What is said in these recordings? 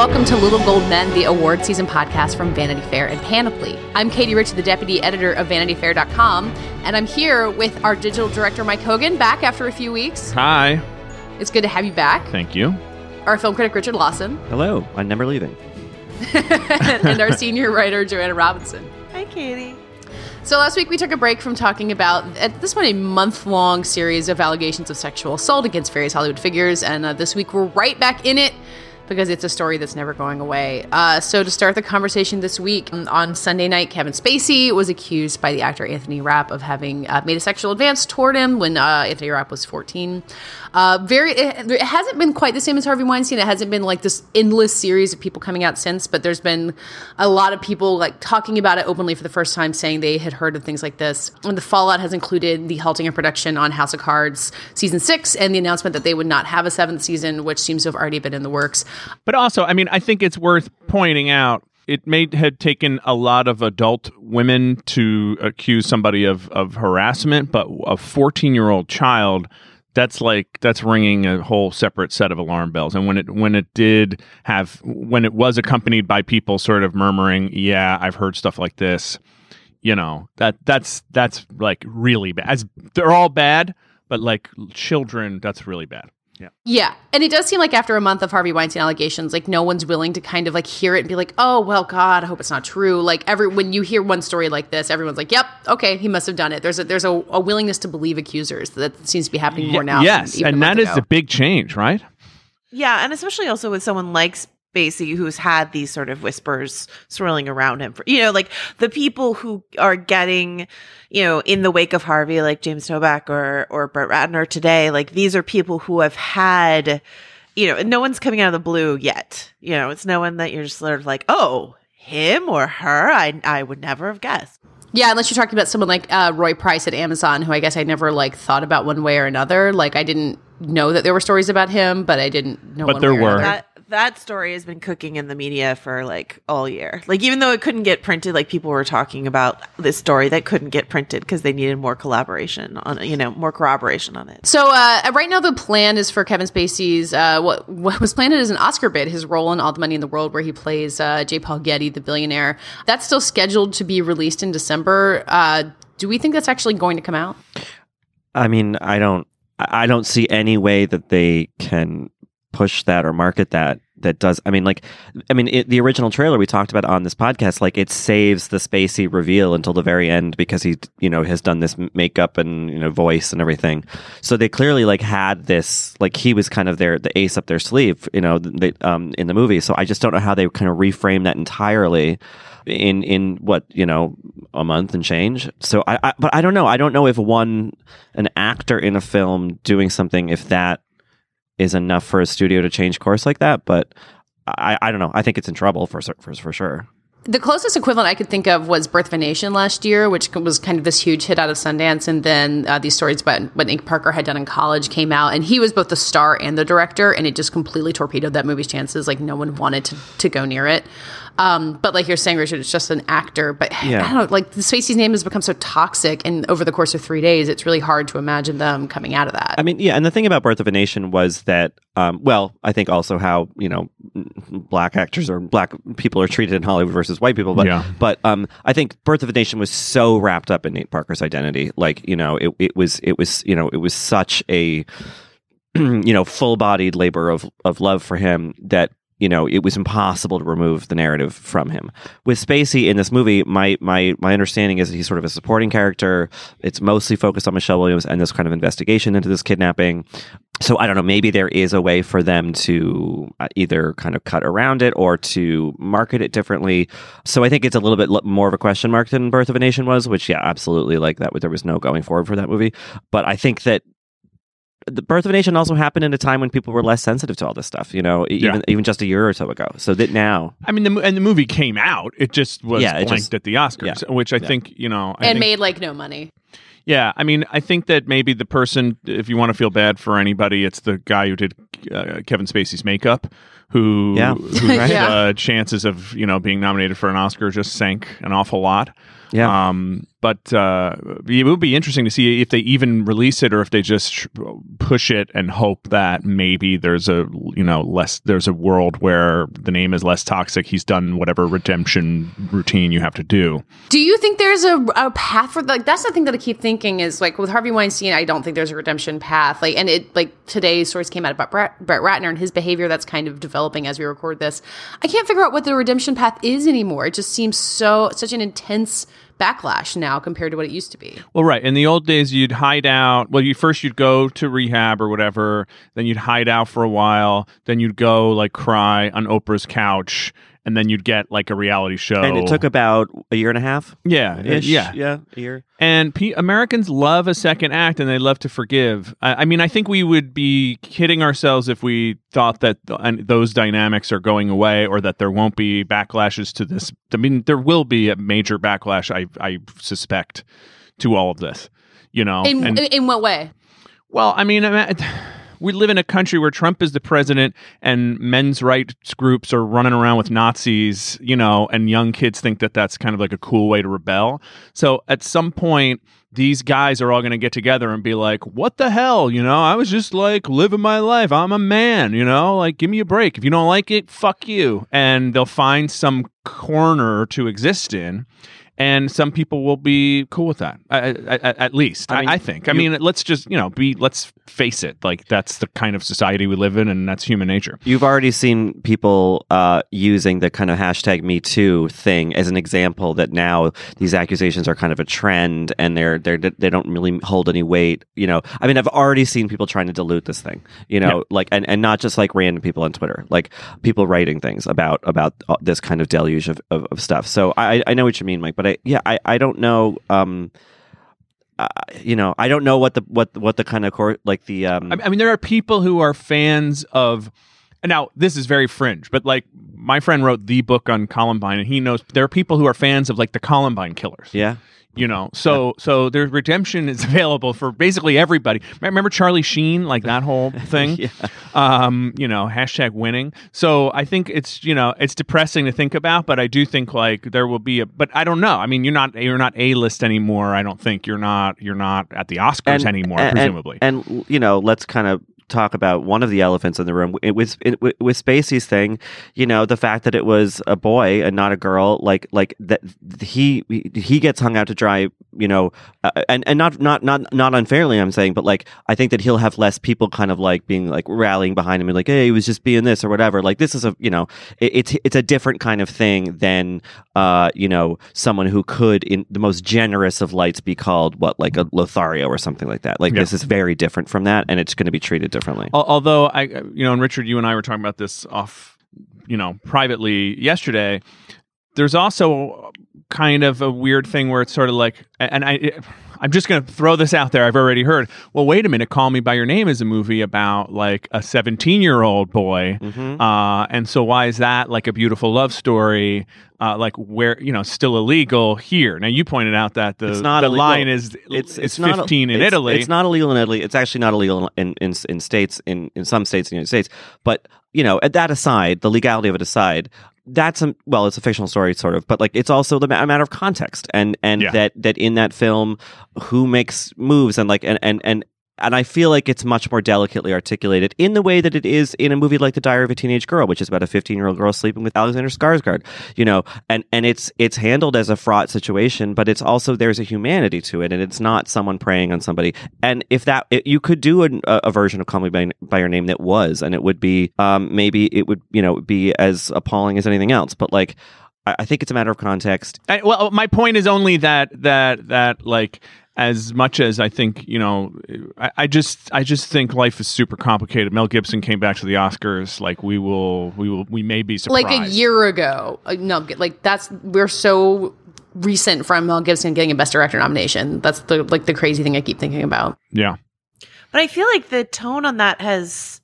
welcome to Little Gold Men, the award season podcast from Vanity Fair and Panoply. I'm Katie Rich, the deputy editor of VanityFair.com, and I'm here with our digital director, Mike Hogan, back after a few weeks. Hi. It's good to have you back. Thank you. Our film critic, Richard Lawson, Hello, I'm never leaving. and our senior writer, Joanna Robinson. Hi, Katie. So last week we took a break from talking about at this point a month long series of allegations of sexual assault against various Hollywood figures, and uh, this week we're right back in it because it's a story that's never going away. Uh, so to start the conversation this week um, on Sunday night, Kevin Spacey was accused by the actor Anthony Rapp of having uh, made a sexual advance toward him when uh, Anthony Rapp was 14. Uh, very, it, it hasn't been quite the same as Harvey Weinstein. It hasn't been like this endless series of people coming out since, but there's been a lot of people like talking about it openly for the first time, saying they had heard of things like this. And the fallout has included the halting of production on House of Cards season six and the announcement that they would not have a seventh season, which seems to have already been in the works. But also, I mean, I think it's worth pointing out it may have taken a lot of adult women to accuse somebody of, of harassment, but a 14 year old child, that's like that's ringing a whole separate set of alarm bells. And when it when it did have when it was accompanied by people sort of murmuring, "Yeah, I've heard stuff like this," you know that that's that's like really bad. As they're all bad, but like children, that's really bad. Yeah. Yeah. And it does seem like after a month of Harvey Weinstein allegations, like no one's willing to kind of like hear it and be like, oh, well, God, I hope it's not true. Like every when you hear one story like this, everyone's like, yep, okay, he must have done it. There's a there's a, a willingness to believe accusers that seems to be happening more now. Yes, even and a month that is ago. the big change, right? Yeah, and especially also with someone like Spacey who's had these sort of whispers swirling around him for you know, like the people who are getting, you know, in the wake of Harvey, like James Toback or or Brett Ratner today, like these are people who have had, you know, and no one's coming out of the blue yet. You know, it's no one that you're just sort of like, oh, him or her, I I would never have guessed. Yeah, unless you're talking about someone like uh, Roy Price at Amazon, who I guess I never like thought about one way or another. Like I didn't know that there were stories about him, but I didn't know. But one there way or were. Another. that that story has been cooking in the media for like all year. Like even though it couldn't get printed, like people were talking about this story that couldn't get printed because they needed more collaboration on, you know, more corroboration on it. So uh, right now, the plan is for Kevin Spacey's uh, what what was planned as an Oscar bid, his role in All the Money in the World, where he plays uh, J. Paul Getty, the billionaire. That's still scheduled to be released in December. Uh, do we think that's actually going to come out? I mean, I don't, I I don't see any way that they can push that or market that. That does. I mean, like, I mean, it, the original trailer we talked about on this podcast, like, it saves the Spacey reveal until the very end because he, you know, has done this makeup and you know voice and everything. So they clearly like had this, like, he was kind of their the ace up their sleeve, you know, they, um, in the movie. So I just don't know how they kind of reframe that entirely in in what you know a month and change so I, I but i don't know i don't know if one an actor in a film doing something if that is enough for a studio to change course like that but i i don't know i think it's in trouble for for, for sure The closest equivalent I could think of was Birth of a Nation last year, which was kind of this huge hit out of Sundance. And then uh, these stories about what Nate Parker had done in college came out, and he was both the star and the director, and it just completely torpedoed that movie's chances. Like no one wanted to, to go near it. Um, but like you're saying, Richard, it's just an actor. But Yeah. I don't know, like the Spacey's name has become so toxic, and over the course of three days, it's really hard to imagine them coming out of that. I mean, yeah, and the thing about Birth of a Nation was that, um, well, I think also how you know black actors or black people are treated in Hollywood versus white people, but Yeah. but um, I think Birth of a Nation was so wrapped up in Nate Parker's identity, like you know, it, it was it was you know it was such a you know full bodied labor of of love for him that you know it was impossible to remove the narrative from him. With spacey in this movie my my my understanding is that he's sort of a supporting character. It's mostly focused on michelle williams and this kind of investigation into this kidnapping. So i don't know maybe there is a way for them to uh, either kind of cut around it or to market it differently. So i think it's a little bit more of a question mark than birth of a nation was which yeah absolutely like that there was no going forward for that movie. But i think that the birth of a nation also happened in a time when people were less sensitive to all this stuff you know e- Yeah. even even just a year or so ago so that now I mean, the and the movie came out. It just was Yeah, it blanked just- at the Oscars, which I think you know. I and think- made like no money. Yeah, I mean, I think that maybe the person, if you want to feel bad for anybody, it's the guy who did uh, Kevin Spacey's makeup, who, Yeah. whose Yeah. uh, chances of you know being nominated for an Oscar just sank an awful lot. yeah Um, but uh, it would be interesting to see if they even release it or if they just push it and hope that maybe there's a you know less there's a world where the name is less toxic. He's done whatever redemption routine you have to do. Do you think there's a, a path for like that's the thing that I keep thinking is like with Harvey Weinstein, I don't think there's a redemption path. Like, and it like today's stories came out about Brett, Brett Ratner and his behavior that's kind of developing as we record this. I can't figure out what the redemption path is anymore. It just seems so such an intense backlash now compared to what it used to be. Well, right. In the old days, you'd hide out. Well, you first you'd go to rehab or whatever. Then you'd hide out for a while. Then you'd go like cry on Oprah's couch, and then you'd get like a reality show. And it took about a year and a half. yeah, Ish. yeah. yeah, a year. And P- Americans love a second act and they love to forgive. I, I mean, I think we would be kidding ourselves if we thought that th- and those dynamics are going away or that there won't be backlashes to this. I mean, there will be a major backlash, I, I suspect, to all of this. You know, In and, in what way? well, I mean, I mean, we live in a country where Trump is the president and men's rights groups are running around with Nazis, you know, and young kids think that that's kind of like a cool way to rebel. So at some point, these guys are all going to get together and be like, what the hell? You know, I was just like living my life. I'm a man, you know, like give me a break. If you don't like it, fuck you. And they'll find some corner to exist in. And some people will be cool with that, I, I, I- at least. I mean, I think. I you- mean, let's just you know be. Let's face it. Like that's the kind of society we live in, and that's human nature. You've already seen people uh, using the kind of hashtag Me Too thing as an example that now these accusations are kind of a trend and they're they're they don't really hold any weight. You know, I mean, I've already seen people trying to dilute this thing. You know, Yeah. like and, and not just like random people on Twitter, like people writing things about about uh, this kind of deluge of, of, of stuff. So I I know what you mean, Mike, but I yeah I I don't know. Um, uh, you know, I don't know what the what what the kind of core like the um. I, I mean, there are people who are fans of. Now this is very fringe, but like my friend wrote the book on Columbine, and he knows there are people who are fans of like the Columbine killers. yeah, you know so so there's redemption is available for basically everybody. Remember charlie sheen like that whole thing? Yeah. um you know hashtag winning. So i think it's you know it's depressing to think about but i do think like there will be a but i don't know. I mean you're not you're not a list anymore i don't think. You're not you're not at the oscars anymore and- presumably. And, you know, let's kind of talk about one of the elephants in the room it was it, with, with Spacey's thing. You know, the fact that it was a boy and not a girl, like like that he he gets hung out to dry. You know, uh, and and not not not not unfairly, I'm saying, but like I think that he'll have less people kind of like being like rallying behind him and like, hey, he was just being this or whatever. Like this is a you know, it, it's it's a different kind of thing than uh you know someone who could in the most generous of lights be called what like a Lothario or something like that. Like Yeah. this is very different from that, and it's going to be treated differently. Al- Although I, uh, you know, and Richard, you and I were talking about this off, you know, privately yesterday. There's also kind of a weird thing where it's sort of like, and I, I'm just going to throw this out there. I've already heard. Well, wait a minute. Call Me by Your Name is a movie about like a 17 year old boy, Mhm. uh, and so why is that like a beautiful love story? Uh, like where you know still illegal here. Now you pointed out that the It's not the illegal. line is It's it's, not 15 in it's- Italy. It's not illegal in Italy. It's actually not illegal in in, in states in, in some states in the United States. But you know, at that aside, the legality of it aside, that's a well, it's a fictional story, sort of. But like, it's also the ma- a matter of context, and and Yeah. that that in that film, who makes moves and like and and and. And I feel like it's much more delicately articulated in the way that it is in a movie like The Diary of a Teenage Girl, which is about a 15 year old girl sleeping with Alexander Skarsgård. You know, and and it's it's handled as a fraught situation, but it's also there's a humanity to it, and it's not someone preying on somebody. And if that it, you could do an, a, a version of Call Me by, by Your Name that was, and it would be um, maybe it would you know be as appalling as anything else. But like, I, think it's a matter of context. I, well, my point is only that that that like as much as I think you know, I, I just I just think life is super complicated. Mel Gibson came back to the Oscars like we will we will we may be surprised. like a year ago. Uh, No, like that's we're so recent from Mel Gibson getting a Best Director nomination. That's the like the crazy thing I keep thinking about. Yeah, But I feel like the tone on that has,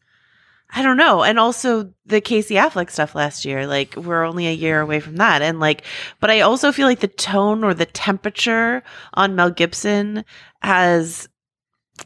I don't know. And also the Casey Affleck stuff last year, like we're only a year away from that. And like, but I also feel like the tone or the temperature on Mel Gibson has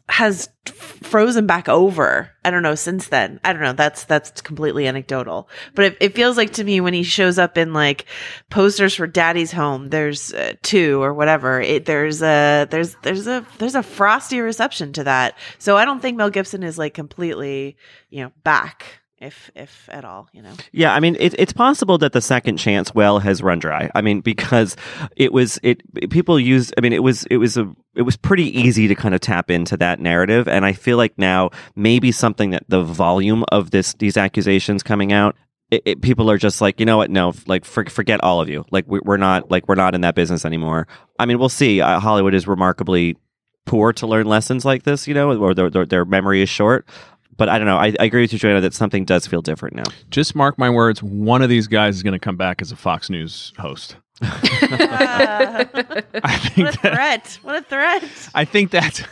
has frozen back over. I don't know since then. I don't know. That's that's completely anecdotal. But it, it feels like to me when he shows up in like posters for Daddy's Home, there's uh, two or whatever. It, there's a there's there's a there's a frosty reception to that. So I don't think Mel Gibson is like completely you know back if if at all, you know. Yeah, I mean, it, it's possible that the second chance well has run dry. I mean, because it was it people use. I mean, it was it was a it was pretty easy to kind of tap into that narrative, and I feel like now maybe something that the volume of this these accusations coming out. It, it, people are just like, you know what? No, like for, forget all of you. Like we, we're not like we're not in that business anymore. I mean, we'll see. Uh, Hollywood is remarkably poor to learn lessons like this, you know, or their, their, their memory is short but I don't know. I, I, agree with you, Joanna, that something does feel different now. Just mark my words. One of these guys is going to come back as a Fox News host. uh, I think what a that, threat! What a threat! I think that's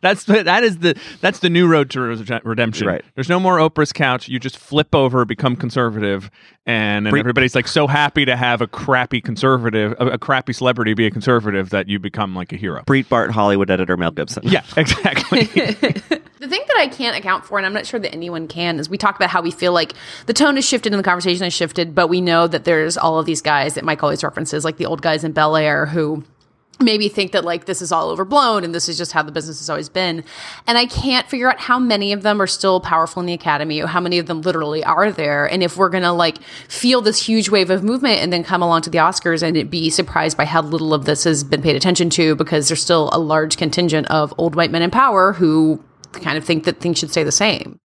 that's the, that is the that's the new road to redemption. Right. There's no more Oprah's couch. You just flip over, become conservative, and, and everybody's like so happy to have a crappy conservative, a, a, crappy celebrity be a conservative that you become like a hero. Breitbart Hollywood editor Mel Gibson. Yeah, exactly. the thing that I can't account for, and I'm not sure that anyone can, is we talk about how we feel like the tone has shifted and the conversation has shifted, but we know that there's all of these guys that Mike always references, like the old guys in Bel Air who maybe think that like this is all overblown and this is just how the business has always been. And I can't figure out how many of them are still powerful in the academy or how many of them literally are there. And if we're going to like feel this huge wave of movement and then come along to the Oscars and be surprised by how little of this has been paid attention to because there's still a large contingent of old white men in power who kind of think that things should stay the same.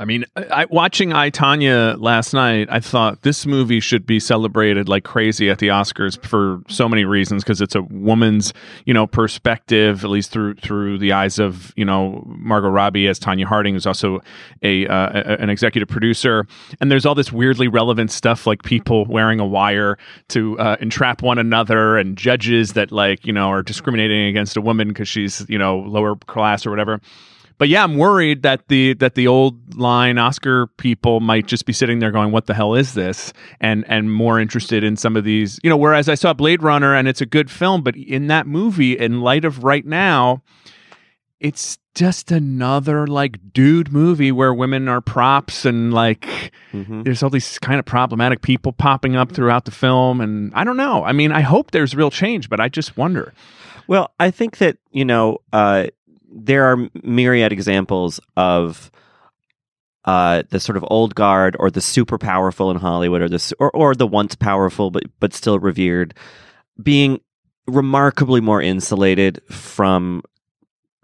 I mean, I, watching I Tonya last night, I thought this movie should be celebrated like crazy at the Oscars for so many reasons because it's a woman's, you know, perspective, at least through through the eyes of you know Margot Robbie as Tonya Harding, who's also a, uh, a an executive producer, and there's all this weirdly relevant stuff like people wearing a wire to uh, entrap one another, and judges that like you know are discriminating against a woman because she's you know lower class or whatever but yeah, I'm worried that the that the old line Oscar people might just be sitting there going, "What the hell is this?" and and more interested in some of these, you know. Whereas I saw Blade Runner and it's a good film, but in that movie, in light of right now, it's just another like dude movie where women are props and like mm-hmm. there's all these kind of problematic people popping up throughout the film and I don't know. I mean, I hope there's real change, but I just wonder. Well, I think that, you know, uh, there are myriad examples of uh, the sort of old guard or the super powerful in Hollywood or the or, or the once powerful but but still revered being remarkably more insulated from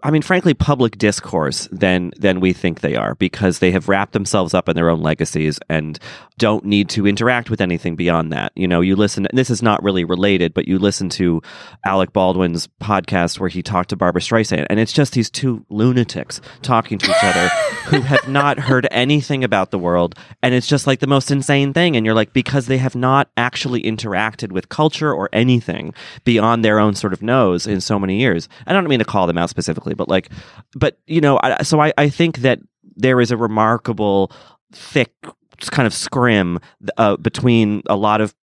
I mean, frankly, public discourse than than we think they are because they have wrapped themselves up in their own legacies and don't need to interact with anything beyond that. You know, you listen. This is not really related, but you listen to Alec Baldwin's podcast where he talked to Barbra Streisand, and it's just these two lunatics talking to each other who have not heard anything about the world, and it's just like the most insane thing. And you're like, because they have not actually interacted with culture or anything beyond their own sort of nose in so many years. I don't mean to call them out specifically but like, but you know, I, so I, I think that there is a remarkable thick kind of scrim uh, between a lot of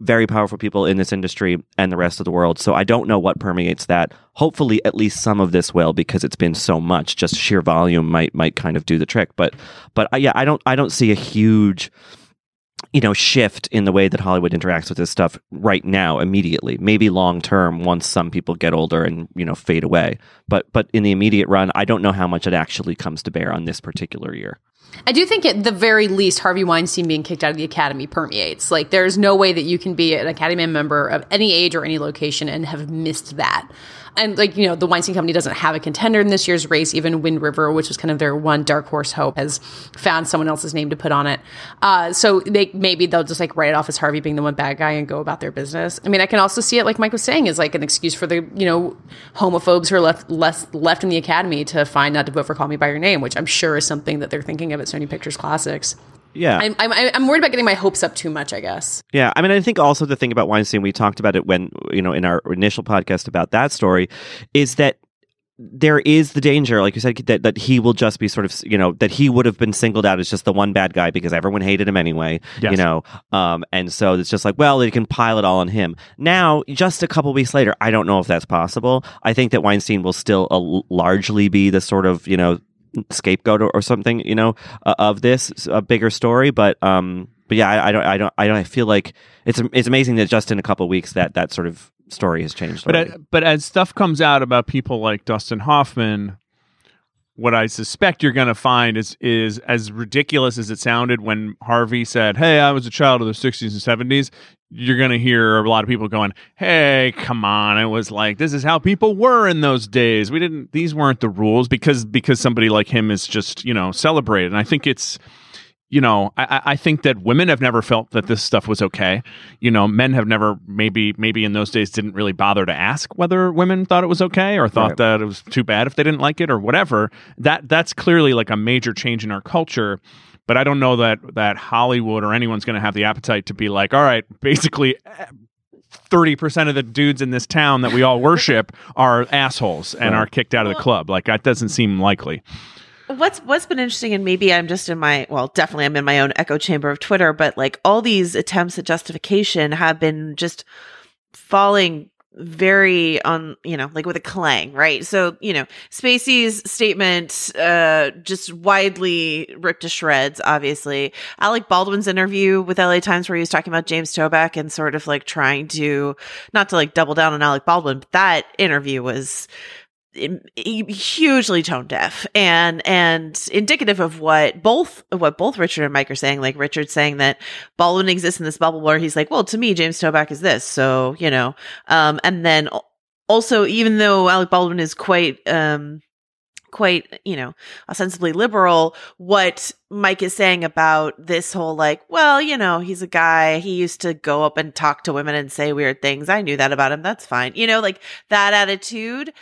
very powerful people in this industry and the rest of the world. So I don't know what permeates that. Hopefully, at least some of this will, because it's been so much. Just sheer volume might might kind of do the trick. But but uh, yeah, I don't I don't see a huge you know shift in the way that Hollywood interacts with this stuff right now immediately. Maybe long term once some people get older and you know fade away. But but in the immediate run I don't know how much it actually comes to bear on this particular year. I do think at the very least Harvey Weinstein being kicked out of the academy permeates. Like there's no way that you can be an academy member of any age or any location and have missed that and like you know the Weinstein Company doesn't have a contender in this year's race. Even Wind River, which was kind of their one dark horse hope, has found someone else's name to put on it. Uh, so they maybe they'll just like write it off as Harvey being the one bad guy and go about their business. I mean, I can also see it like Mike was saying is like an excuse for the you know homophobes who are left less left in the Academy to find not to vote for Call Me by Your Name, which I'm sure is something that they're thinking of at Sony Pictures Classics. Yeah, I'm, I'm I'm worried about getting my hopes up too much. I guess. Yeah, I mean, I think also the thing about Weinstein, we talked about it when you know in our initial podcast about that story, is that there is the danger, like you said, that, that he will just be sort of, you know, that he would have been singled out as just the one bad guy because everyone hated him anyway, Yes. you know. Um, and so it's just like, well, they can pile it all on him. Now, just a couple weeks later, I don't know if that's possible. I think that Weinstein will still uh, largely be the sort of, you know, scapegoat or, or something, you know, uh, of this a bigger story. But, um, but yeah, I, I don't, I don't, I don't I feel like it's it's amazing that just in a couple weeks that that sort of story has changed. But uh, but as stuff comes out about people like Dustin Hoffman, what I suspect you're going to find is is as ridiculous as it sounded when Harvey said, "Hey, I was a child of the '60s and '70s." You're going to hear a lot of people going, "Hey, come on! It was like this is how people were in those days. We didn't; these weren't the rules because because somebody like him is just you know celebrated." And I think it's you know, I, I- think that women have never felt that this stuff was okay. You know, men have never maybe maybe in those days didn't really bother to ask whether women thought it was okay or thought Right. that it was too bad if they didn't like it or whatever. That that's clearly like a major change in our culture. But I don't know that that Hollywood or anyone's going to have the appetite to be like, all right, basically. Thirty percent of the dudes in this town that we all worship are assholes and are kicked out of the club. Like that doesn't seem likely. What's what's been interesting, and maybe I'm just in my well, definitely I'm in my own echo chamber of Twitter, but like all these attempts at justification have been just falling very on you know like with a clang right? So you know spacey's statement uh just widely ripped to shreds obviously. Alec baldwin's interview with la times where he was talking about james toback and sort of like trying to not to like double down on alec baldwin but that interview was hugely tone deaf and and indicative of what both what both Richard and Mike are saying. Like Richard saying that Baldwin exists in this bubble where he's like, well, to me, James Toback is this, so you know. Um, and then also, even though Alec Baldwin is quite um quite you know ostensibly liberal what mike is saying about this whole like well you know he's a guy he used to go up and talk to women and say weird things i knew that about him that's fine you know like that attitude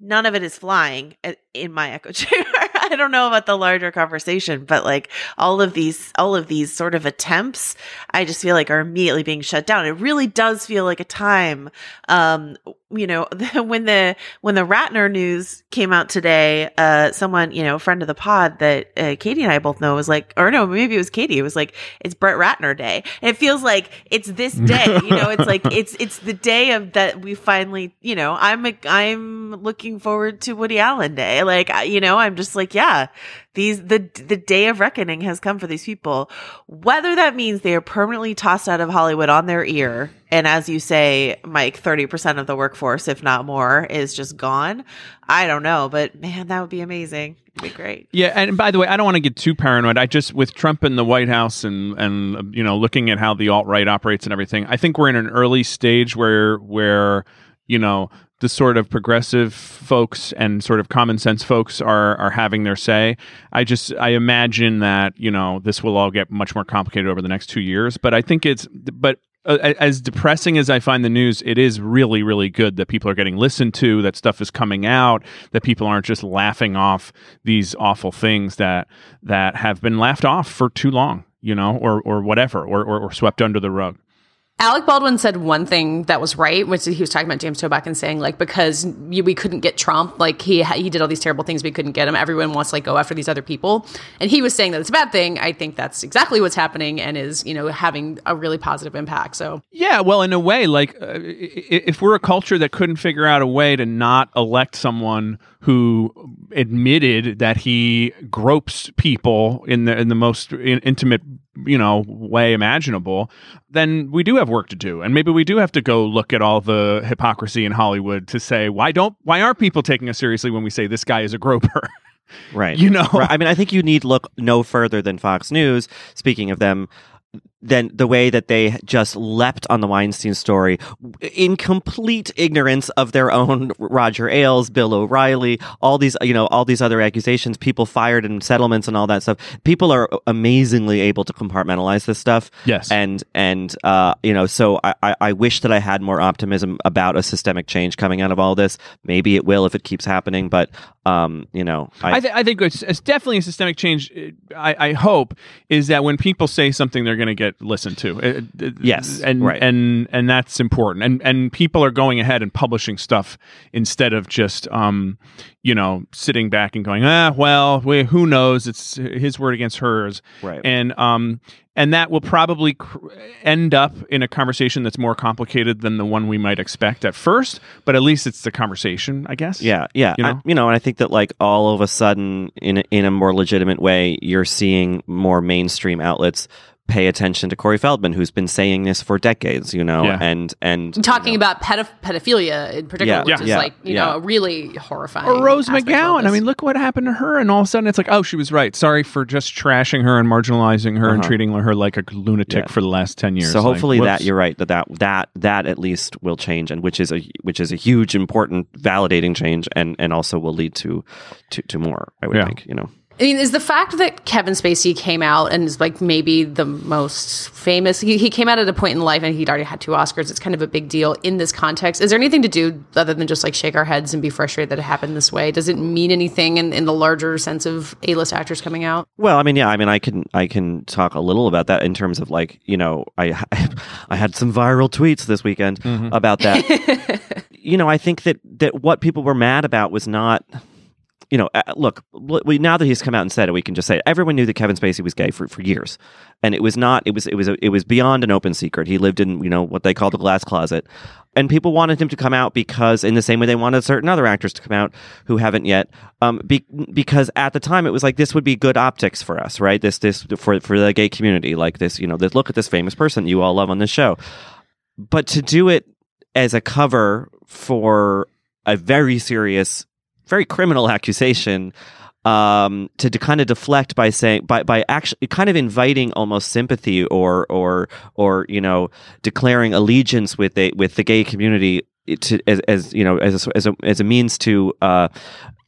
none of it is flying i- in my echo chamber. I don't know about the larger conversation but like all of these all of these sort of attempts i just feel like are immediately being shut down. It really does feel like a time um you know when the when the ratner news came out today uh someone you know a friend of the pod that uh, katie and i both know was like or no maybe it was katie it was like it's brett ratner day. And it feels like it's this day you know it's like it's it's the day of that we finally you know i'm a, i'm looking forward to woody allen day like you know i'm just like yeah these the the day of reckoning has come for these people. Whether that means they are permanently tossed out of hollywood on their ear and as you say mike 30% of the workforce if not more is just gone i don't know but man that would be amazing. It'd be great. Yeah, and by the way, I don't want to get too paranoid. I just with Trump in the White House and and you know looking at how the alt right operates and everything, I think we're in an early stage where where you know the sort of progressive folks and sort of common sense folks are are having their say. I just I imagine that you know this will all get much more complicated over the next two years, but I think it's but uh, as depressing as I find the news, it is really, really good that people are getting listened to, that stuff is coming out, that people aren't just laughing off these awful things that that have been laughed off for too long, you know, or or whatever, or or, or swept under the rug. Alec Baldwin said one thing that was right, which he was talking about James Toback and saying like because we couldn't get Trump, like he he did all these terrible things, we couldn't get him. Everyone wants to like go after these other people, and he was saying that it's a bad thing. I think that's exactly what's happening, and is you know having a really positive impact. So Yeah, well, in a way, like uh, if we're a culture that couldn't figure out a way to not elect someone who admitted that he gropes people in the in the most in- intimate, you know, way imaginable, then we do have work to do, and maybe we do have to go look at all the hypocrisy in Hollywood to say why don't why aren't people taking us seriously when we say this guy is a groper? Right. You know? Right. I mean, I think you need look no further than Fox News. Speaking of them, than the way that they just leapt on the Weinstein story in complete ignorance of their own Roger Ailes, Bill O'Reilly, all these, you know, all these other accusations, people fired and settlements and all that stuff. People are amazingly able to compartmentalize this stuff. Yes. And, and, uh, you know, so I, I, I wish that I had more optimism about a systemic change coming out of all this. Maybe it will if it keeps happening, but, um, you know, I, th- I think it's, it's definitely a systemic change. I, I hope is that when people say something, they're going to get get listened to. It- it- Yes, and right. and and that's important. And and people are going ahead and publishing stuff instead of just um, you know, sitting back and going, ah, well, we, who knows? It's his word against hers, Right. and um, and that will probably cr- end up in a conversation that's more complicated than the one we might expect at first. But at least it's the conversation, I guess. Yeah, yeah. You I- know? you know, and I think that like all of a sudden, in a, in a more legitimate way, you're seeing more mainstream outlets pay attention to Corey Feldman, who's been saying this for decades. You know, Yeah. and and Talking you know, about pedoph- pedophilia in particular, Yeah. which Yeah. is Yeah. like you Yeah. know a really horrifying. Or Rose aspect of all McGowan. I mean, look what happened to her, and all of a sudden it's like, oh, she was right. Sorry for just trashing her and marginalizing her and Uh-huh. treating her like a lunatic Yeah. for the last ten years. So Like, hopefully that you're right that, that that that at least will change, and which is a which is a huge, important, validating change, and and also will lead to to, to more. I would Yeah. think. You know. I mean, is the fact that Kevin Spacey came out and is like maybe the most famous? He, he came out at a point in life and he'd already had two Oscars. It's kind of a big deal in this context. Is there anything to do other than just like shake our heads and be frustrated that it happened this way? Does it mean anything in, in the larger sense of A list actors coming out? Well, I mean, yeah, I mean, I can I can talk a little about that in terms of like you know, I I had some viral tweets this weekend mm-hmm. about that. you know, I think that that what people were mad about was not. You know, uh, look. We, now that he's come out and said it, we can just say it. everyone knew that Kevin Spacey was gay for, for years, and it was not. It was it was it was beyond an open secret. He lived in you know what they call the glass closet, and people wanted him to come out because, in the same way they wanted certain other actors to come out who haven't yet, um, be, because at the time it was like this would be good optics for us, right? This this for for the gay community, like this, you know, this look at this famous person you all love on this show, but to do it as a cover for a very serious, very criminal accusation. Um, to, to kind of deflect by saying by by actually kind of inviting almost sympathy or or or you know declaring allegiance with a with the gay community to as, as you know as a, as a as a means to uh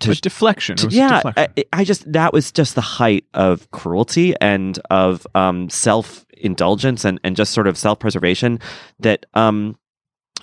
to But deflection. It to- was yeah, deflection. I, I just that was just the height of cruelty and of um, self indulgence and, and just sort of self preservation that um,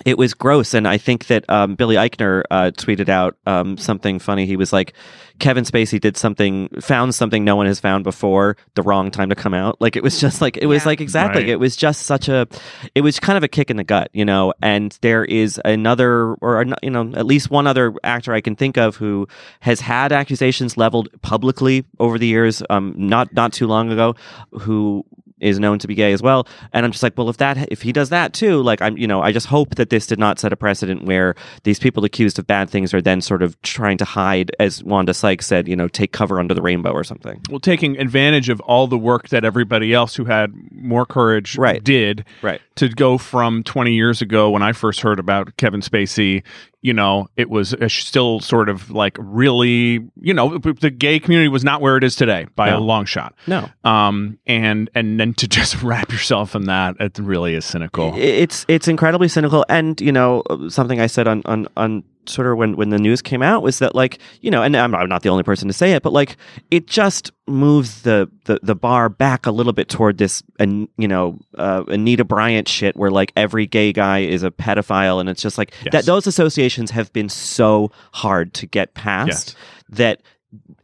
it was gross. And I think that um, Billy Eichner uh, tweeted out um, something funny. He was like, Kevin Spacey did something, found something no one has found before, the wrong time to come out. Like it was just like it was Yeah. like exactly. Right. It was just such a, it was kind of a kick in the gut, you know. And there is another, or you know, at least one other actor I can think of who has had accusations leveled publicly over the years, um, not not too long ago, who is known to be gay as well. And I'm just like, well, if that if he does that too, like I'm, you know, I just hope that this did not set a precedent where these people accused of bad things are then sort of trying to hide, as Wanda Sykes said, you know, take cover under the rainbow or something. well, taking advantage of all the work that everybody else who had more courage Right. did Right. to go from 20 years ago when I first heard about Kevin Spacey, you know, it was sh- still sort of like really, you know, the gay community was not where it is today by No. a long shot. No. Um, and and then to just wrap yourself in that, it really is cynical. It's it's incredibly cynical, and you know something I said on on on Twitter when when the news came out was that like you know, and I'm, I'm not the only person to say it, but like it just moves the the, the bar back a little bit toward this, and you know, uh, Anita Bryant shit, where like every gay guy is a pedophile, and it's just like Yes. that. Those associations have been so hard to get past Yes. that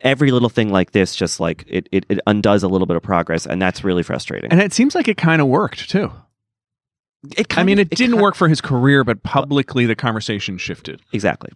every little thing like this just like it, it, it undoes a little bit of progress and that's really frustrating and it seems like it kind of worked too. It I mean, of- it didn't kind- work for his career, but publicly the conversation shifted. exactly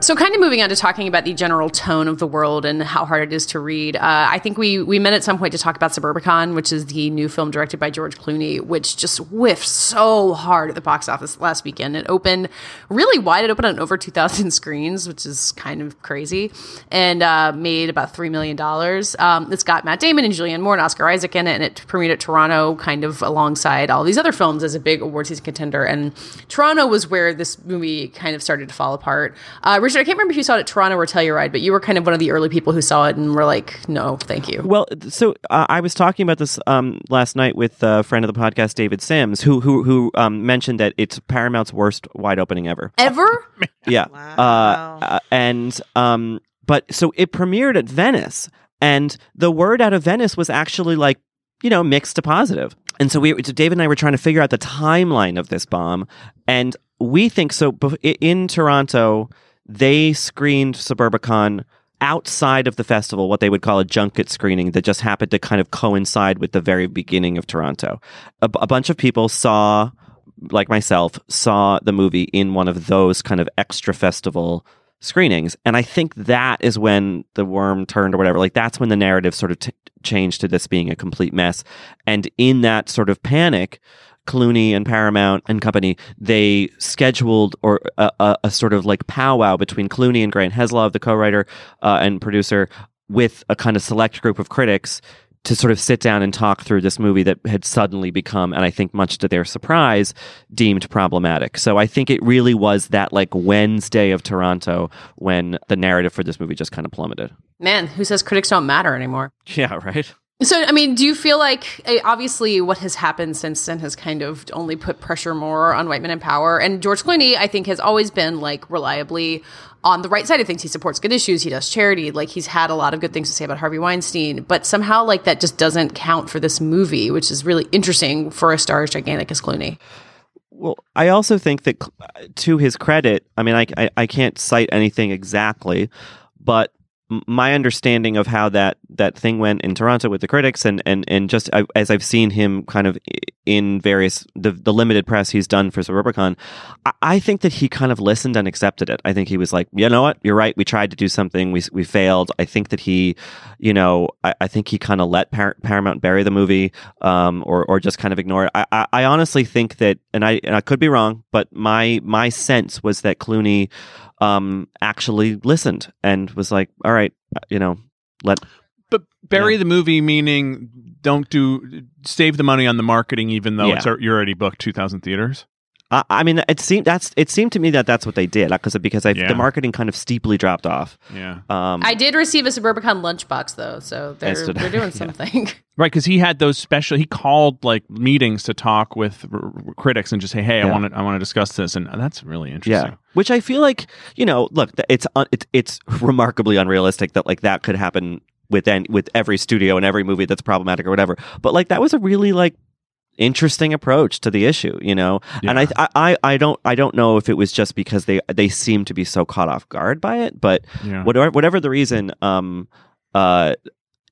So, kind of moving on to talking about the general tone of the world and how hard it is to read. Uh, I think we we met at some point to talk about Suburbicon, which is the new film directed by George Clooney, which just whiffed so hard at the box office last weekend. It opened really wide. It opened on over two thousand screens, which is kind of crazy, and uh, made about three million dollars. Um, it's got Matt Damon and Julianne Moore and Oscar Isaac in it, and it premiered at Toronto, kind of alongside all these other films as a big award season contender. And Toronto was where this movie kind of started to fall apart. Uh, Richard, I can't remember if you saw it at Toronto or Telluride, but you were kind of one of the early people who saw it and were like, "No, thank you." Well, so uh, I was talking about this um, last night with a friend of the podcast, David Sims, who who who um, mentioned that it's Paramount's worst wide opening ever. Ever? Yeah, Wow. uh, uh, and um, but so it premiered at Venice, and the word out of Venice was actually like you know mixed to positive. And so we, so David and I were trying to figure out the timeline of this bomb, and we think so. In Toronto, they screened Suburbicon outside of the festival, what they would call a junket screening that just happened to kind of coincide with the very beginning of Toronto. A, a bunch of people saw, like myself, saw the movie in one of those kind of extra festival screenings. And I think that is when the worm turned or whatever. Like that's when the narrative sort of t- changed to this being a complete mess. And in that sort of panic, Clooney and Paramount and company, they scheduled or a, a, a sort of like powwow between Clooney and Grant Heslov, the co-writer uh, and producer, with a kind of select group of critics to sort of sit down and talk through this movie that had suddenly become, and I think much to their surprise, deemed problematic. So I think it really was that like Wednesday of Toronto when the narrative for this movie just kind of plummeted. Man, who says critics don't matter anymore? Yeah, right. So, I mean, do you feel like eh, obviously what has happened since then has kind of only put pressure more on white men in power? And George Clooney, I think, has always been like reliably on the right side of things. He supports good issues. He does charity. Like he's had a lot of good things to say about Harvey Weinstein, but somehow like that just doesn't count for this movie, which is really interesting for a star as gigantic as Clooney. Well, I also think that to his credit, I mean, I, I, I can't cite anything exactly, but my understanding of how that that thing went in Toronto with the critics and and and just I, as I've seen him kind of in various the, the limited press he's done for Suburbicon, I, I, think that he kind of listened and accepted it. I think he was like, you know what, you're right. We tried to do something, we we failed. I think that he, you know, I, I think he kind of let Par- Paramount bury the movie, um, or or just kind of ignore it. I, I, I honestly think that, and I and I could be wrong, but my my sense was that Clooney um, actually listened and was like, all right, uh, you know, let. But bury yeah. the movie, meaning don't do save the money on the marketing, even though yeah. it's you're already booked two thousand theaters. Uh, I mean, it seemed that's it seemed to me that that's what they did because because yeah. the marketing kind of steeply dropped off. Yeah. Um, I did receive a Suburbicon lunchbox though, so they're they're doing something. right, because he had those special. He called like meetings to talk with r- r- critics and just say, "Hey, yeah. I want to I want to discuss this," and that's really interesting. Yeah. Which I feel like you know, look, it's un- it's it's remarkably unrealistic that like that could happen with any, with every studio and every movie that's problematic or whatever. But like that was a really like interesting approach to the issue, you know. Yeah. And I, I, I don't, I don't know if it was just because they they seem to be so caught off guard by it, but yeah. whatever, whatever the reason, um, uh,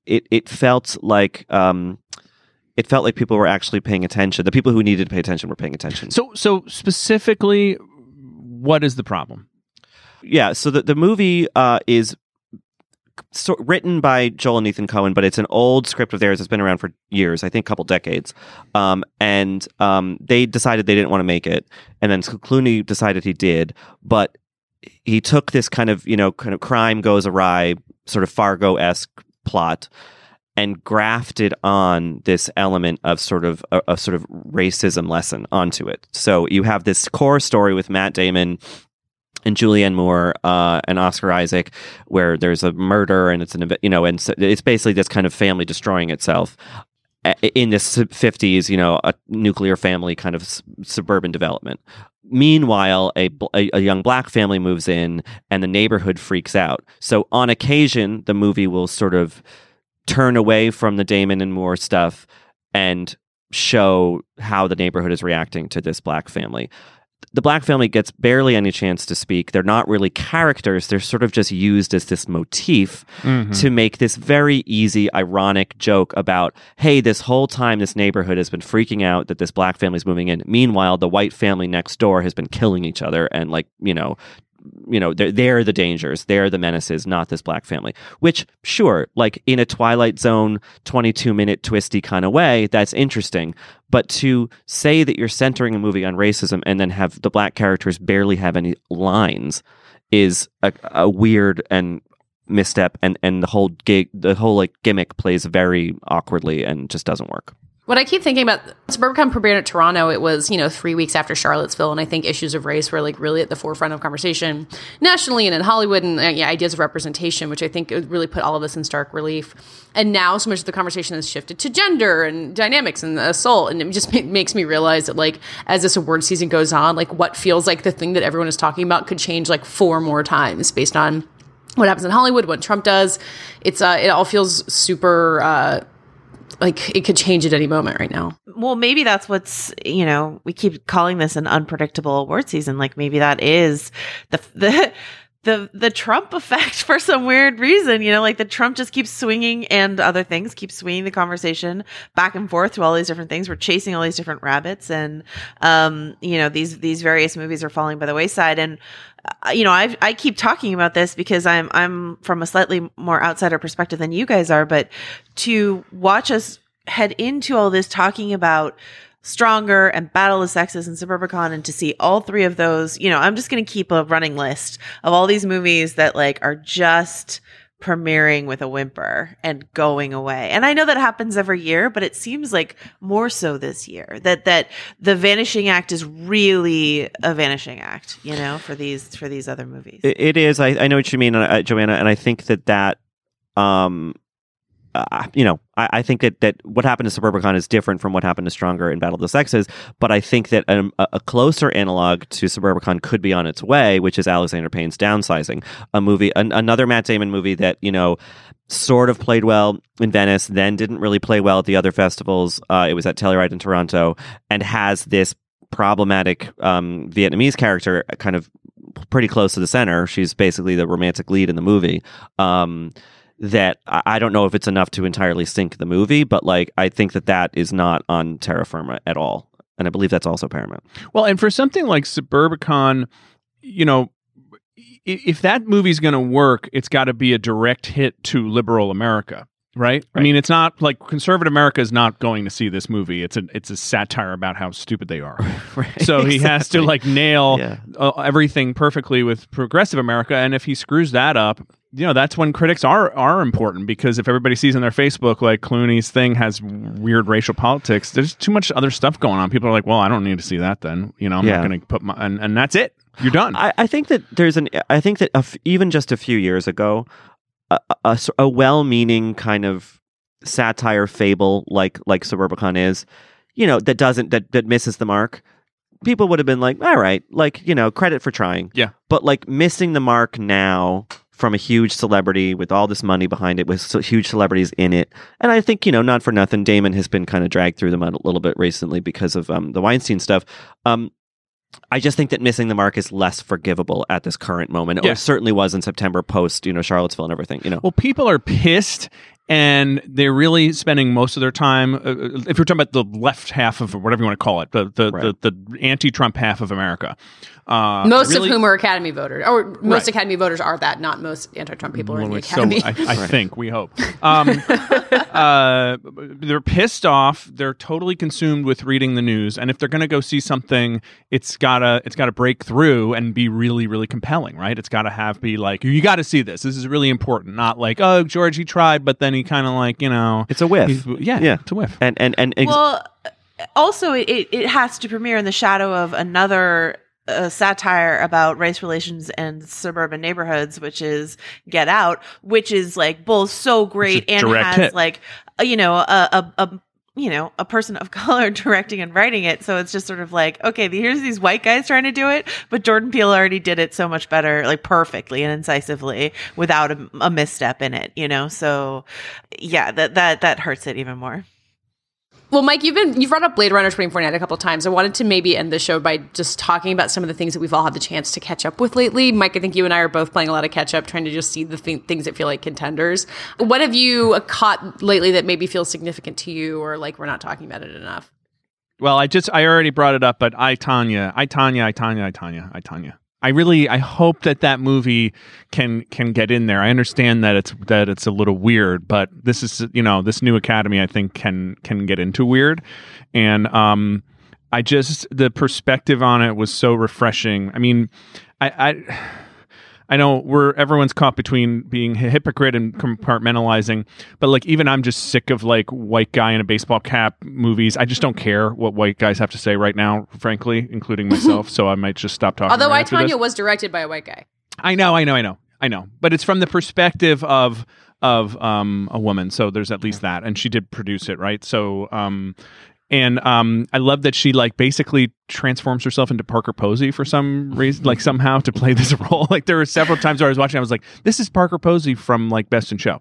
it it felt like um. It felt like people were actually paying attention. The people who needed to pay attention were paying attention. So, so specifically, what is the problem? Yeah, so the the movie uh, is so, written by Joel and Ethan Coen, but it's an old script of theirs. It's been around for years, I think a couple decades. Um, and um, they decided they didn't want to make it, and then Clooney decided he did. But he took this kind of you know kind of crime goes awry, sort of Fargo esque plot, and grafted on this element of sort of a, a sort of racism lesson onto it. So you have this core story with Matt Damon and Julianne Moore uh, and Oscar Isaac, where there's a murder and it's an you know, and so it's basically this kind of family destroying itself in this 50s, you know, a nuclear family kind of suburban development. Meanwhile, a, a, young black family moves in and the neighborhood freaks out. So, on occasion, the movie will sort of turn away from the Damon and Moore stuff and show how the neighborhood is reacting to this black family the black family gets barely any chance to speak. They're not really characters. They're sort of just used as this motif mm-hmm. to make this very easy, ironic joke about, hey, this whole time this neighborhood has been freaking out that this black family's moving in. Meanwhile, the white family next door has been killing each other and like, you know, you know they're, they're the dangers. They're the menaces not this black family. Which sure like in a twilight zone 22 minute twisty kind of way that's interesting. But to say that you're centering a movie on racism and then have the black characters barely have any lines is a, a weird and misstep and and the whole gig the whole like gimmick plays very awkwardly and just doesn't work what I keep thinking about Suburbicon premiered at Toronto, it was, you know, three weeks after Charlottesville. And I think issues of race were like really at the forefront of conversation nationally and in Hollywood and uh, yeah, ideas of representation, which I think really put all of this in stark relief. And now so much of the conversation has shifted to gender and dynamics and assault. And it just makes me realize that like as this award season goes on, like what feels like the thing that everyone is talking about could change like four more times based on what happens in Hollywood, what Trump does. It's uh, it all feels super uh, like it could change at any moment right now. Well, maybe that's what's, you know, we keep calling this an unpredictable award season. Like maybe that is the the the the Trump effect for some weird reason. You know, like the Trump just keeps swinging, and other things keep swinging the conversation back and forth to all these different things. We're chasing all these different rabbits, and um, you know, these these various movies are falling by the wayside. And you know, I I keep talking about this because I'm I'm from a slightly more outsider perspective than you guys are, but to watch us head into all this talking about Stronger and Battle of Sexes and Suburbicon and to see all three of those, you know, I'm just going to keep a running list of all these movies that like are just premiering with a whimper and going away. And I know that happens every year, but it seems like more so this year that that the Vanishing Act is really a vanishing act, you know, for these for these other movies. It, it is. I, I know what you mean, uh, Joanna, and I think that that um uh, you know, I, I, think that, that what happened to Suburbicon is different from what happened to Stronger in Battle of the Sexes, but I think that a, a, closer analog to Suburbicon could be on its way, which is Alexander Payne's Downsizing, a movie, an, another Matt Damon movie that, you know, sort of played well in Venice, then didn't really play well at the other festivals. Uh, it was at Telluride in Toronto, and has this problematic um, Vietnamese character kind of pretty close to the center. She's basically the romantic lead in the movie. Um, that I don't know if it's enough to entirely sink the movie, but like I think that that is not on terra firma at all, and I believe that's also Paramount. Well, and for something like Suburbicon, you know, if that movie's going to work, it's got to be a direct hit to liberal America. Right? right? I mean, it's not like conservative America is not going to see this movie. It's a it's a satire about how stupid they are. right, so he exactly. has to like nail yeah. uh, everything perfectly with progressive America, and if he screws that up, you know that's when critics are are important because if everybody sees on their Facebook like Clooney's thing has weird racial politics, there's too much other stuff going on. People are like, well, I don't need to see that. Then you know, I'm yeah. not going to put my and, and that's it. You're done. I, I think that there's an. I think that even just a few years ago, a, a, a well-meaning kind of satire fable like like Suburbicon is, you know, that doesn't that that misses the mark people would have been like, all right, like, you know, credit for trying. Yeah. But like missing the mark now from a huge celebrity with all this money behind it, with so huge celebrities in it. And I think, you know, not for nothing, Damon has been kind of dragged through the mud a little bit recently because of um, the Weinstein stuff. Um, I just think that missing the mark is less forgivable at this current moment, yeah. or certainly was in September post, you know, Charlottesville and everything. You know, well, people are pissed and they're really spending most of their time. Uh, if you're talking about the left half of whatever you want to call it, the the right. the, the anti-Trump half of America, uh, most really, of whom are Academy voters, or most right. Academy voters are that. Not most anti-Trump people well, are in the Academy. So, I, I right. think we hope. Um, uh, they're pissed off. They're totally consumed with reading the news, and if they're going to go see something, it's gotta it's gotta break through and be really really compelling, right? It's got to have be like you got to see this. This is really important. Not like oh George he tried, but then he kind of like you know it's a whiff. Yeah, yeah, it's a whiff. And and and ex- well also it, it has to premiere in the shadow of another a satire about race relations and suburban neighborhoods, which is Get Out, which is like both so great and has hit. like you know a, a, a you know, a person of color directing and writing it. So it's just sort of like, okay, here's these white guys trying to do it, but Jordan Peele already did it so much better, like perfectly and incisively without a, a misstep in it, you know? So yeah, that, that, that hurts it even more. Well, Mike, you've been you've brought up Blade Runner 2049 a couple times. I wanted to maybe end the show by just talking about some of the things that we've all had the chance to catch up with lately. Mike, I think you and I are both playing a lot of catch up, trying to just see the th- things that feel like contenders. What have you caught lately that maybe feels significant to you, or like we're not talking about it enough? Well, I just I already brought it up, but I Tonya, I Tonya, I Tonya, I Tonya, I Tonya. I really I hope that that movie can can get in there. I understand that it's that it's a little weird, but this is you know this new Academy I think can can get into weird, and um, I just the perspective on it was so refreshing. I mean, I. I I know we're everyone's caught between being a hypocrite and compartmentalizing, but like even I'm just sick of like white guy in a baseball cap movies. I just don't care what white guys have to say right now, frankly, including myself. so I might just stop talking. Although I Tonya was directed by a white guy. I know, I know, I know, I know, but it's from the perspective of of um, a woman. So there's at least that, and she did produce it, right? So um, and um, I love that she like basically transforms herself into Parker Posey for some reason, like somehow to play this role. Like there were several times where I was watching, I was like, "This is Parker Posey from like Best in Show."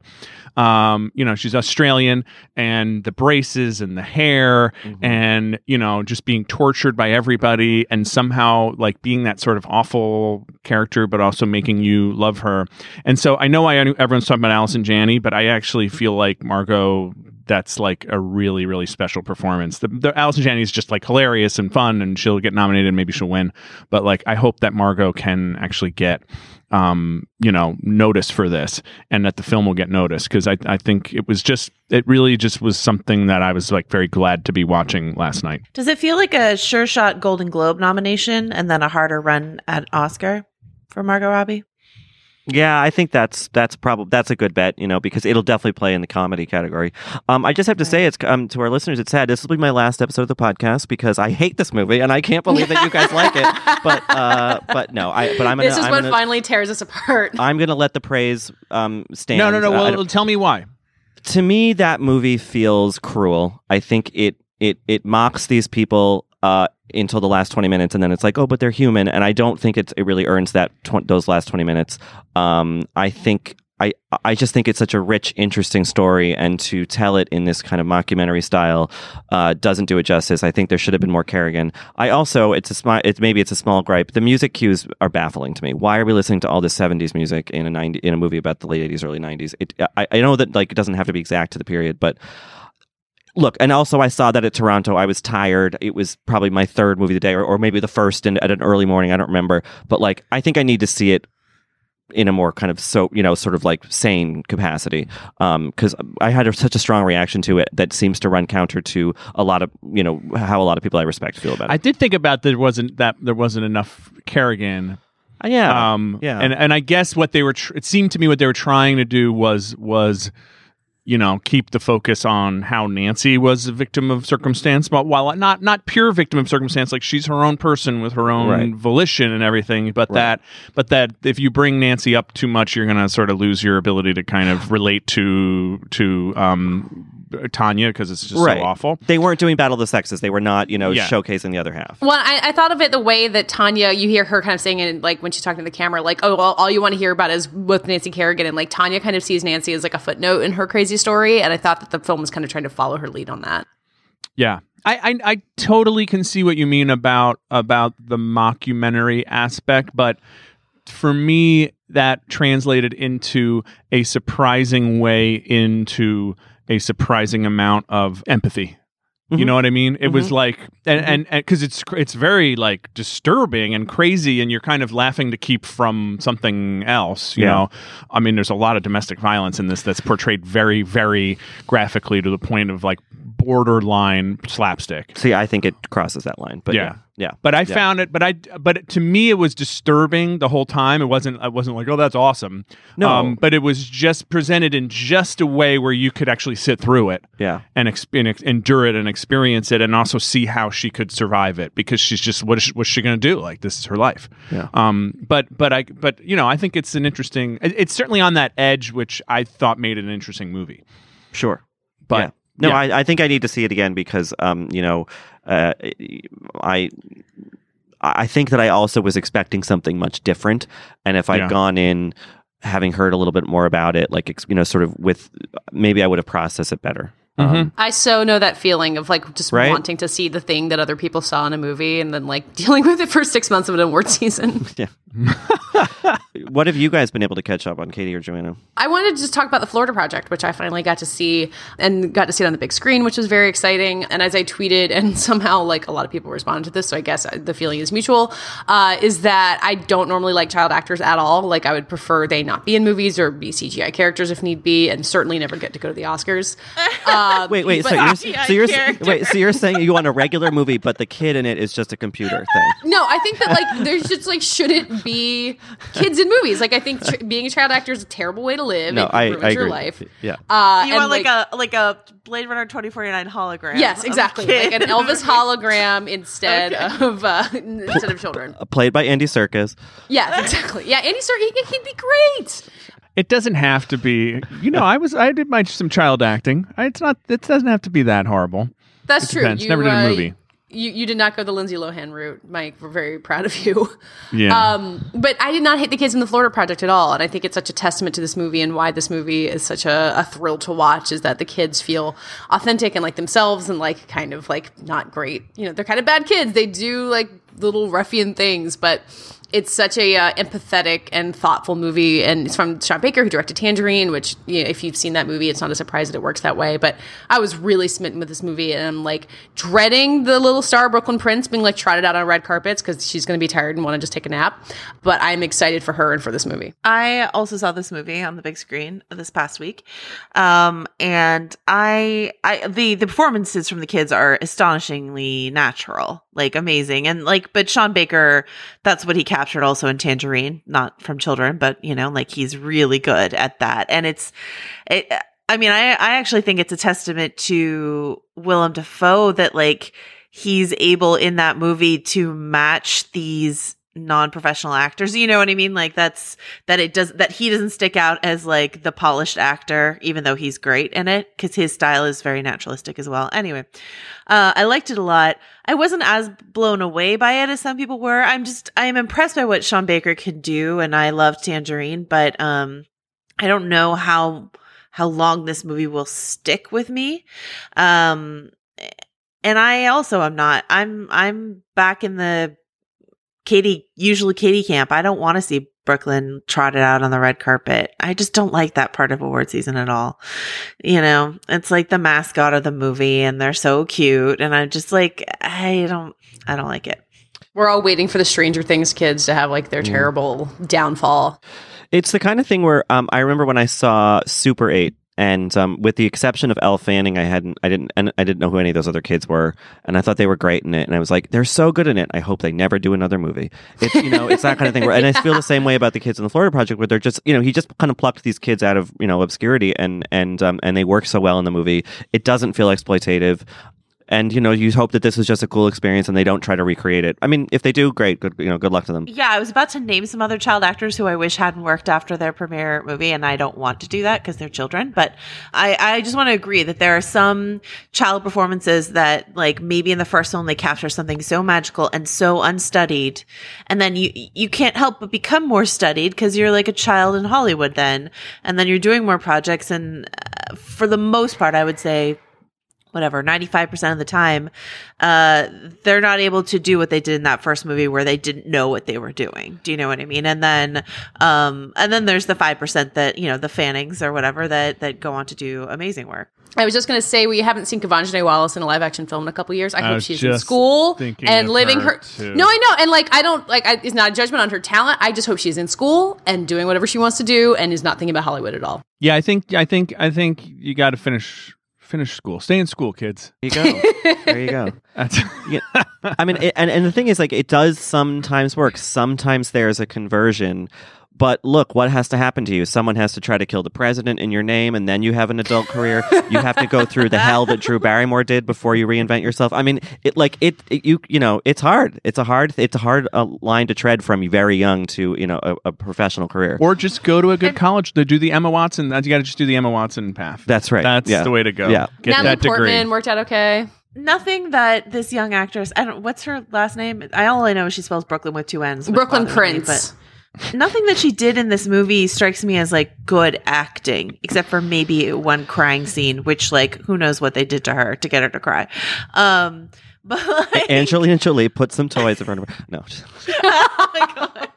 Um, you know, she's Australian, and the braces and the hair, Mm-hmm. and you know, just being tortured by everybody, and somehow like being that sort of awful character, but also making you love her. And so I know I everyone's talking about Allison Janney, but I actually feel like Margot that's like a really really special performance. The, the Allison Janney is just like hilarious and fun, and she'll get nominated. and Maybe she'll win, but like I hope that Margot can actually get um, you know notice for this, and that the film will get noticed because I I think it was just it really just was something that I was like very glad to be watching last night. Does it feel like a sure shot Golden Globe nomination and then a harder run at Oscar for Margot Robbie? Yeah, I think that's that's probably that's a good bet, you know, because it'll definitely play in the comedy category. Um, I just have to say, it's um, to our listeners, it's sad. This will be my last episode of the podcast because I hate this movie and I can't believe that you guys like it. But uh, but no, I but I'm gonna this is I'm what gonna, finally tears us apart. I'm gonna let the praise um stand. No, no, no. Uh, Well, tell me why. to me that movie feels cruel i think it it it mocks these people uh until the last 20 minutes and then it's like oh but they're human and i don't think it's, it really earns that tw- those last 20 minutes um i think I, I just think it's such a rich, interesting story, and to tell it in this kind of mockumentary style uh, doesn't do it justice. I think there should have been more Kerrigan. I also, it's a small, it, maybe it's a small gripe. The music cues are baffling to me. Why are we listening to all this '70s music in a 90 in a movie about the late '80s, early '90s? It, I, I know that like it doesn't have to be exact to the period, but look and also i saw that at toronto i was tired. It was probably my third movie of the day or, or maybe the first in, at an early morning i don't remember. But like i think i need to see it in a more kind of so you know sort of like sane capacity because i had a, such a strong reaction to it that seems to run counter to a lot of you know how a lot of people i respect feel about it. I did think about there wasn't that there wasn't enough Kerrigan. Uh, yeah. Um yeah. and and i guess what they were tr- it seemed to me what they were trying to do was was you know keep the focus on how nancy was a victim of circumstance but while not not pure victim of circumstance like she's her own person with her own Right. volition and everything but Right. that but that if you bring nancy up too much you're gonna sort of lose your ability to kind of relate to to um tonya because it's just Right. so awful they weren't doing battle of the sexes they were not you know Yeah. showcasing the other half Well, I, I thought of it the way that Tonya, you hear her kind of saying it, like when she's talking to the camera, like, oh, all, all you want to hear about is with Nancy Kerrigan. And like Tonya kind of sees Nancy as like a footnote in her crazy story. And I thought that the film was kind of trying to follow her lead on that. Yeah. I, I I totally can see what you mean about about the mockumentary aspect, but for me that translated into a surprising way into a surprising amount of empathy. You Mhm. know what I mean? It was like, and and because it's it's very like disturbing and crazy, and you're kind of laughing to keep from something else. You Yeah. know, I mean, there's a lot of domestic violence in this that's portrayed very, very graphically to the point of like borderline slapstick. see i think it crosses that line but Yeah. yeah yeah But I Yeah. found it, but I, but to me, it was disturbing the whole time. It wasn't, I wasn't like, oh, that's awesome. No. but it was just presented in just a way where you could actually sit through it yeah and, ex- and ex- endure it and experience it, and also see how she could survive it because she's just what is she, what's she going to do? Like this is her life. Yeah. Um. But but I but you know I think it's an interesting. it- It's certainly on that edge, which I thought made it an interesting movie. Sure. But Yeah. No, yeah. I, I think I need to see it again because, um, you know, uh, I. I think that I also was expecting something much different, and if I'd Yeah. gone in having heard a little bit more about it, like you know, sort of with, maybe I would have processed it better. Um, I so know that feeling of like just Right? wanting to see the thing that other people saw in a movie and then like dealing with it for six months of an award season. what have you guys been able to catch up on, Katey or Joanna? I wanted to just talk about the Florida Project, which I finally got to see and got to see it on the big screen, which was very exciting. And as I tweeted, and somehow like a lot of people responded to this, so I guess the feeling is mutual, uh, is that I don't normally like child actors at all. Like I would prefer they not be in movies or be CGI characters if need be, and certainly never get to go to the Oscars. Um, Wait, wait. So you're, so you're wait. So you're saying you want a regular movie, but the kid in it is just a computer thing. No, I think that like there's just like shouldn't be kids in movies. Like I think tr- being a child actor is a terrible way to live. No, it I, ruins I your agree. life. Yeah. Uh, You and, want like, a like a Blade Runner twenty forty nine hologram? yes, exactly, like an Elvis hologram instead of uh, instead of children. Played by Andy Serkis. Yeah, exactly. Yeah, Andy Serkis, he'd be great. It doesn't have to be. You know, I was I did my some child acting. I- It's not. It doesn't have to be that horrible. That's It true. depends. You, Never did a uh, movie. You you did not go the Lindsay Lohan route, Mike. We're very proud of you. Yeah. Um, but I did not hate the kids in the Florida Project at all, and I think it's such a testament to this movie and why this movie is such a, a thrill to watch. Is that the kids feel authentic and like themselves, and like kind of like not great. You know, they're kind of bad kids. They do like little ruffian things, but it's such a uh, empathetic and thoughtful movie, and it's from Sean Baker, who directed Tangerine. Which, you know, if you've seen that movie, it's not a surprise that it works that way. But I was really smitten with this movie, and I'm like dreading the little star Brooklyn Prince being like trotted out on red carpets because she's going to be tired and want to just take a nap. But I'm excited for her and for this movie. I also saw this movie on the big screen this past week, um, and I, I the the performances from the kids are astonishingly natural, like amazing, and like. But Sean Baker, that's what he captured also in Tangerine, not from children, but you know, like he's really good at that, and it's, it. I mean, I I actually think it's a testament to Willem Dafoe that like he's able in that movie to match these non-professional actors you know what i mean? Like that's that it does that he doesn't stick out as like the polished actor even though he's great in it because his style is very naturalistic as well. Anyway uh i liked it a lot. I wasn't as blown away by it as some people were. I'm just i am impressed by what sean baker can do and i love tangerine but um i don't know how how long this movie will stick with me. Um and i also am not i'm i'm back in the Katey, usually Katey camp. I don't want to see Brooklyn trotted out on the red carpet. I just don't like that part of award season at all. You know, it's like the mascot of the movie and they're so cute. And I'm just like, I don't, I don't like it. We're all waiting for the Stranger Things kids to have like their terrible downfall. It's the kind of thing where um, I remember when I saw Super Eight, and um, with the exception of Elle Fanning, I hadn't, I didn't, and I didn't know who any of those other kids were, and I thought they were great in it, and I was like, they're so good in it. I hope they never do another movie. It's you know, it's that kind of thing. Where, and I feel the same way about the kids in the Florida Project, where they're just, you know, he just kind of plucked these kids out of you know obscurity, and and um, and they work so well in the movie. It doesn't feel exploitative. And you know, you hope that this is just a cool experience, and they don't try to recreate it. I mean, if they do, great, good, you know, good luck to them. Yeah, I was about to name some other child actors who I wish hadn't worked after their premiere movie, and I don't want to do that because they're children. But I, I just want to agree that there are some child performances that, like, maybe in the first one they capture something so magical and so unstudied, and then you you can't help but become more studied because you're like a child in Hollywood then, and then you're doing more projects, and uh, for the most part, I would say whatever 95% of the time uh they're not able to do what they did in that first movie where they didn't know what they were doing do you know what i mean and then um and then there's the 5% that you know the fannings or whatever that that go on to do amazing work I was just going to say we haven't seen Quvenzhané Wallis in a live action film in a couple years. I, hope she's in school and of living her, her. too. No, I know, and like I don't like I, it's not a judgment on her talent. I just hope she's in school and doing whatever she wants to do and is not thinking about Hollywood at all. Yeah, I think I think I think you got to finish finish school. Stay in school, kids. There you go. there you go. I mean, it, and and the thing is, like, it does sometimes work. Sometimes there's a conversion. But look, what has to happen to you? Someone has to try to kill the president in your name, and then you have an adult career. You have to go through the hell that Drew Barrymore did before you reinvent yourself. I mean, it like it, it you you know, it's hard. It's a hard. It's a hard uh, line to tread from very young to you know a, a professional career. or just go to a good college to do the Emma Watson. You got to just do the Emma Watson path. That's right. That's Yeah. the way to go. Yeah. Get Natalie that degree. Portman worked out okay. nothing that this young actress i don't what's her last name i all i know is she spells brooklyn with two n's Brooklyn bothers me, Prince. but nothing that she did in this movie strikes me as like good acting except for maybe one crying scene which like who knows what they did to her to get her to cry um but like, Angelina Jolie put some toys in front of her. No, oh my God.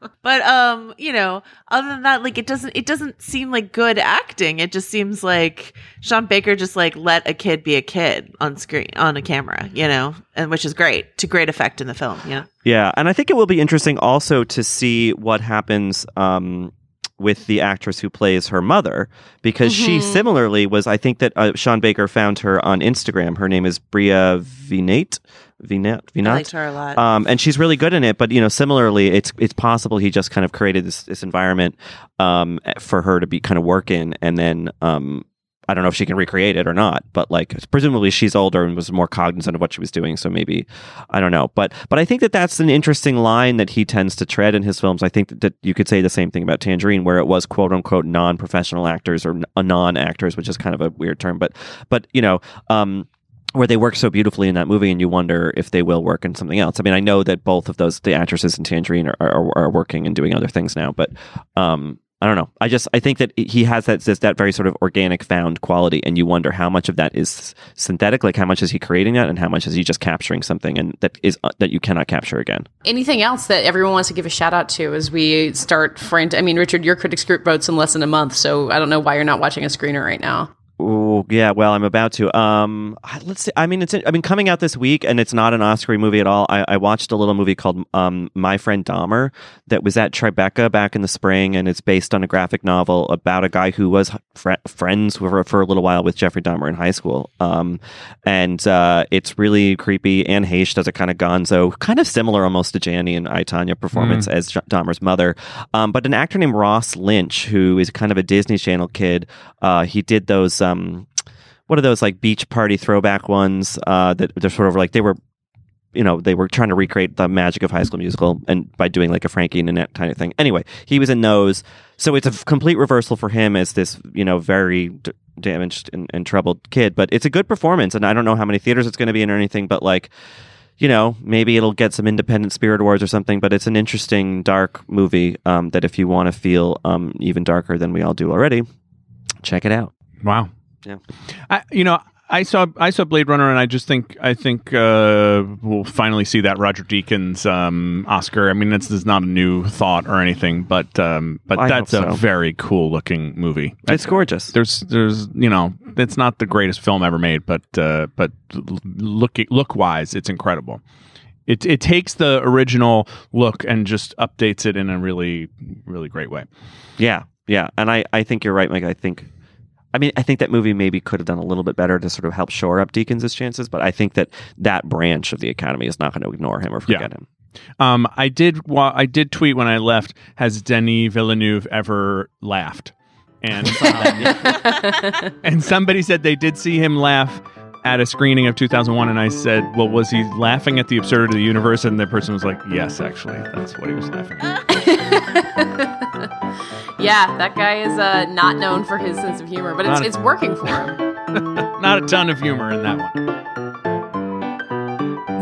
But um, you know, other than that, like it doesn't it doesn't seem like good acting. It just seems like Sean Baker just like let a kid be a kid on screen on a camera, you know, and which is great to great effect in the film, Yeah. Yeah, and I think it will be interesting also to see what happens um, with the actress who plays her mother, because she Mhm. similarly was. I think that uh, Sean Baker found her on Instagram. Her name is Bria Vinaite. Vinat. I liked her a lot. Um, and she's really good in it, but you know, similarly, it's it's possible he just kind of created this this environment um, for her to be kind of work in, and then um, I don't know if she can recreate it or not, but like presumably she's older and was more cognizant of what she was doing, so maybe I don't know. But but I think that that's an interesting line that he tends to tread in his films. I think that, that you could say the same thing about Tangerine, where it was quote unquote non professional actors or non actors, which is kind of a weird term, but but you know. Um, where they work so beautifully in that movie, and you wonder if they will work in something else. I mean, I know that both of those, the actresses in Tangerine, are, are, are working and doing other things now, but um, I don't know. I just I think that he has that that, that very sort of organic found quality, and you wonder how much of that is synthetic, like how much is he creating that, and how much is he just capturing something and that is uh, that you cannot capture again. Anything else that everyone wants to give a shout out to as we start front? I mean, Richard, your critics group votes in less than a month, so I don't know why you're not watching a screener right now. Ooh, yeah. Well, I'm about to. Um, let's see. I mean, it's. I mean, coming out this week, and it's not an Oscar movie at all. I, I watched a little movie called um, My Friend Dahmer that was at Tribeca back in the spring, and it's based on a graphic novel about a guy who was fr- friends for, for a little while with Jeffrey Dahmer in high school. Um, and uh, it's really creepy. Anne Heche does a kind of gonzo, kind of similar almost to Janney and I, Tonya performance Mm. as J- Dahmer's mother. Um, but an actor named Ross Lynch, who is kind of a Disney Channel kid, uh, he did those. Um, what are those like beach party throwback ones uh, that they're sort of like they were you know they were trying to recreate the magic of high school musical and by doing like a frankie and annette kind of thing. Anyway he was in those so it's a complete reversal for him as this you know very d- damaged and, and troubled kid. But it's a good performance and i don't know how many theaters it's going to be in or anything but like you know maybe it'll get some independent spirit awards or something but it's an interesting dark movie um, that if you want to feel um, even darker than we all do already check it out. Wow. Yeah. I, you know, I saw I saw Blade Runner, and I just think I think uh, we'll finally see that Roger Deakins um, Oscar. I mean, this is not a new thought or anything, but um, but that's hope a very cool looking movie. it's gorgeous There's there's you know it's not the greatest film ever made, but uh, but look look wise, it's incredible. It it takes the original look and just updates it in a really really great way. Yeah, yeah, and I, I think you're right, Mike. I think, I mean, I think that movie maybe could have done a little bit better to sort of help shore up Deakins' chances, but I think that that branch of the Academy is not going to ignore him or Yeah. forget him. Um, I did. Wa- I did tweet when I left. Has Denis Villeneuve ever laughed? And um, and somebody said they did see him laugh at a screening of 2001, and I said, "Well, was he laughing at the absurdity of the universe?" And the person was like, "Yes, actually, that's what he was laughing at." yeah, that guy is uh, not known for his sense of humor, but it's, a- it's working for him. Not a ton of humor in that one.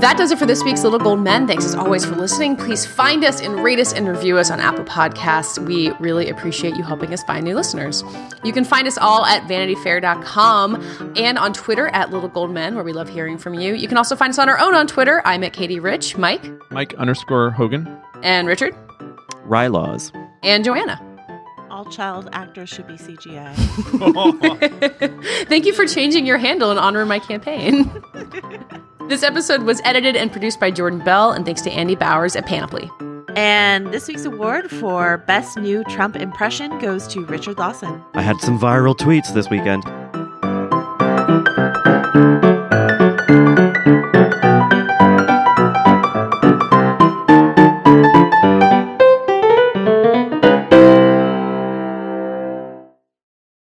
That does it for this week's Little Gold Men. Thanks as always for listening. Please find us and rate us and review us on Apple Podcasts. We really appreciate you helping us find new listeners. You can find us all at vanityfair.com and on Twitter at Little Gold Men, where we love hearing from you. You can also find us on our own on Twitter. I'm at Katey Rich, Mike, Mike underscore Hogan. and Richard, Rylaws. and Joanna. All child actors should be CGI. Thank you for changing your handle in honor of my campaign. This episode was edited and produced by Jordan Bell, and thanks to Andy Bowers at Panoply. And this week's award for Best New Trump Impression goes to Richard Lawson. I had some viral tweets this weekend.